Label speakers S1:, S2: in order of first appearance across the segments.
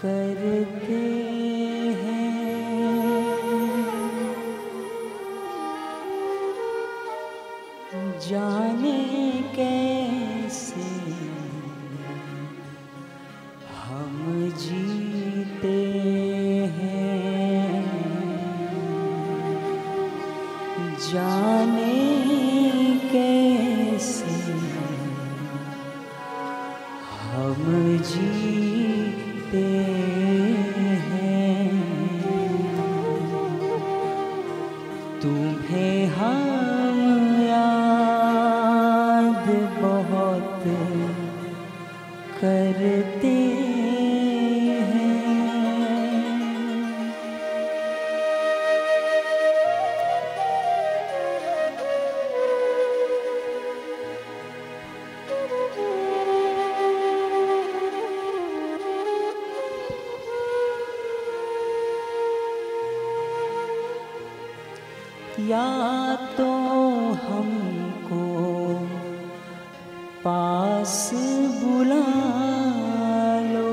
S1: करते हैं। जाने कैसे हम जीते हैं। जाने कैसे हम जीते या तो हमको, पास बुला लो।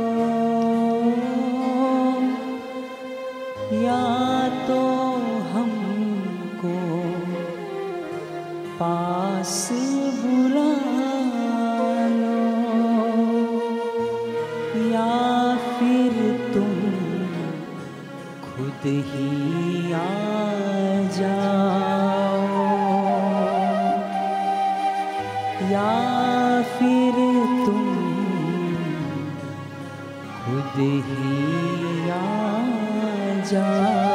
S1: या तो हमको, पास बुला लो। या फिर तुम खुद ही या फिर तुम खुद ही आ जाओ।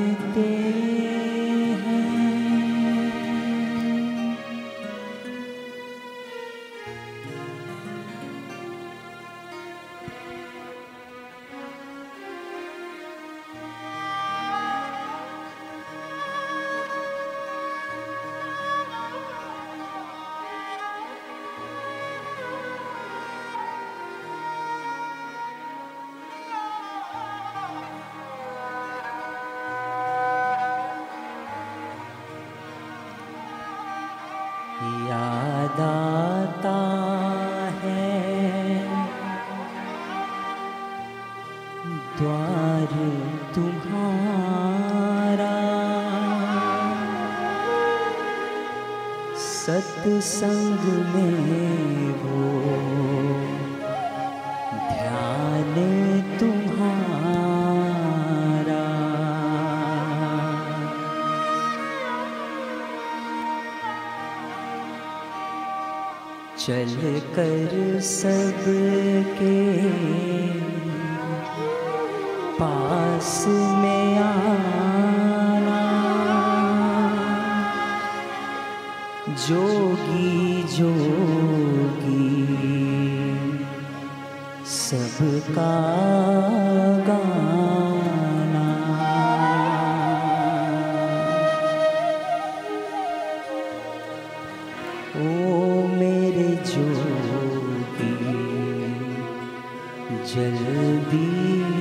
S1: करते द्वार तुम्हारा। सत्संग में वो ध्यान तुम्हारा। चल कर सबके पास में आना। जोगी जोगी सबका गाना। ओ मेरे जोगी जल्दी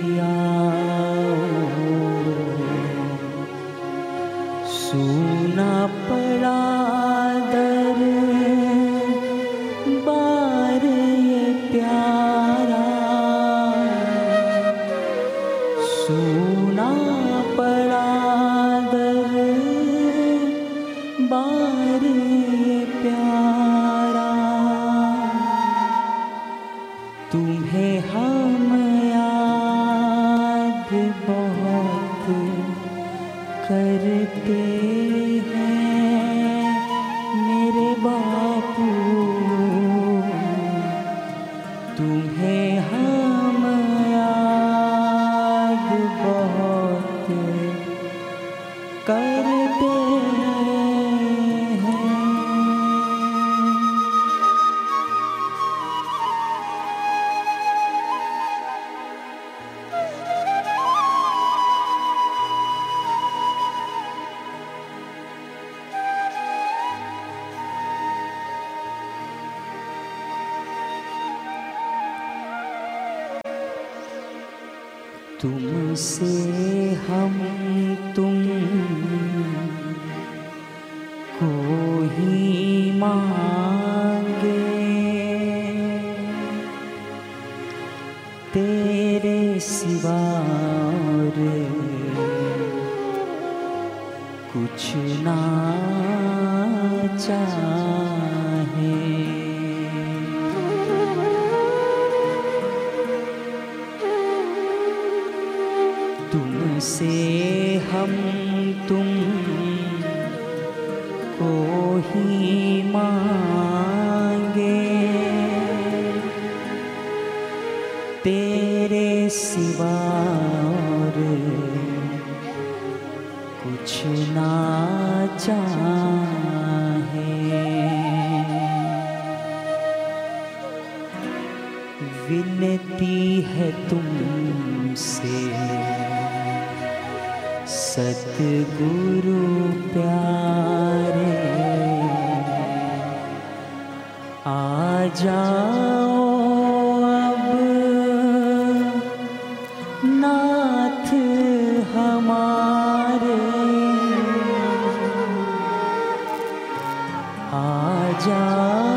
S1: तुमसे हम तुम को ही मांगे। तेरे सिवा और कुछ ना चाहे। तेरे सिवा और कुछ ना चाहे। विनती है तुमसे सतगुरु प्यारे। आ जाओ आ जाओ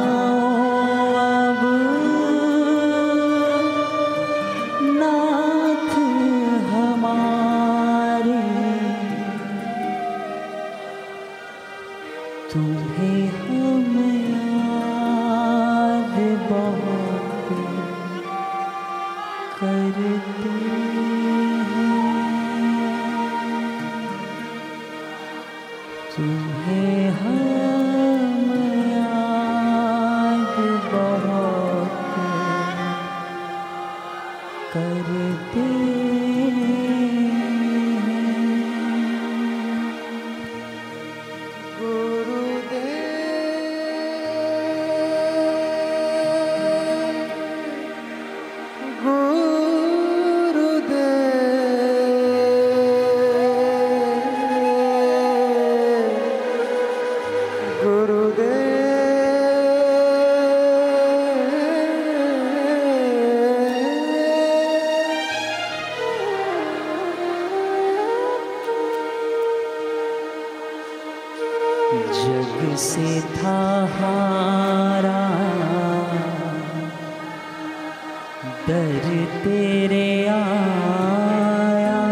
S1: डर तेरे आया।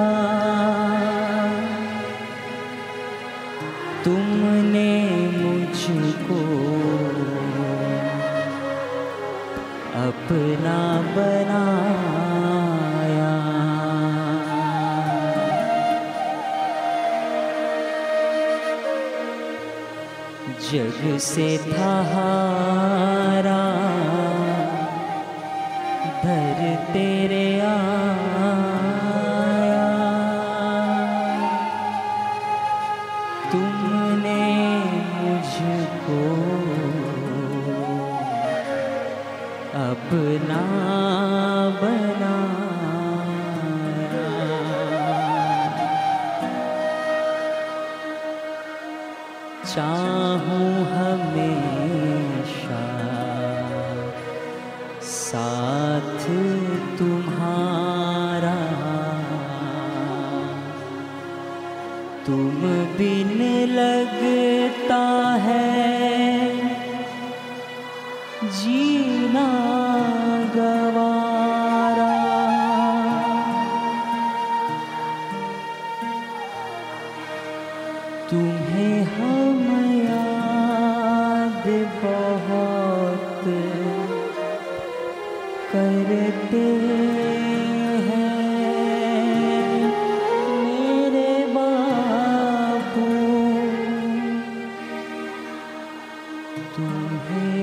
S1: तुमने मुझको अपना बनाया। जग से था धर तेरे तुमने मुझको अपना बनाया। चाहूँ हमेशा साथ तुम्हारा। तुम बिन लगता है। जीना तुम्हें तुम्हें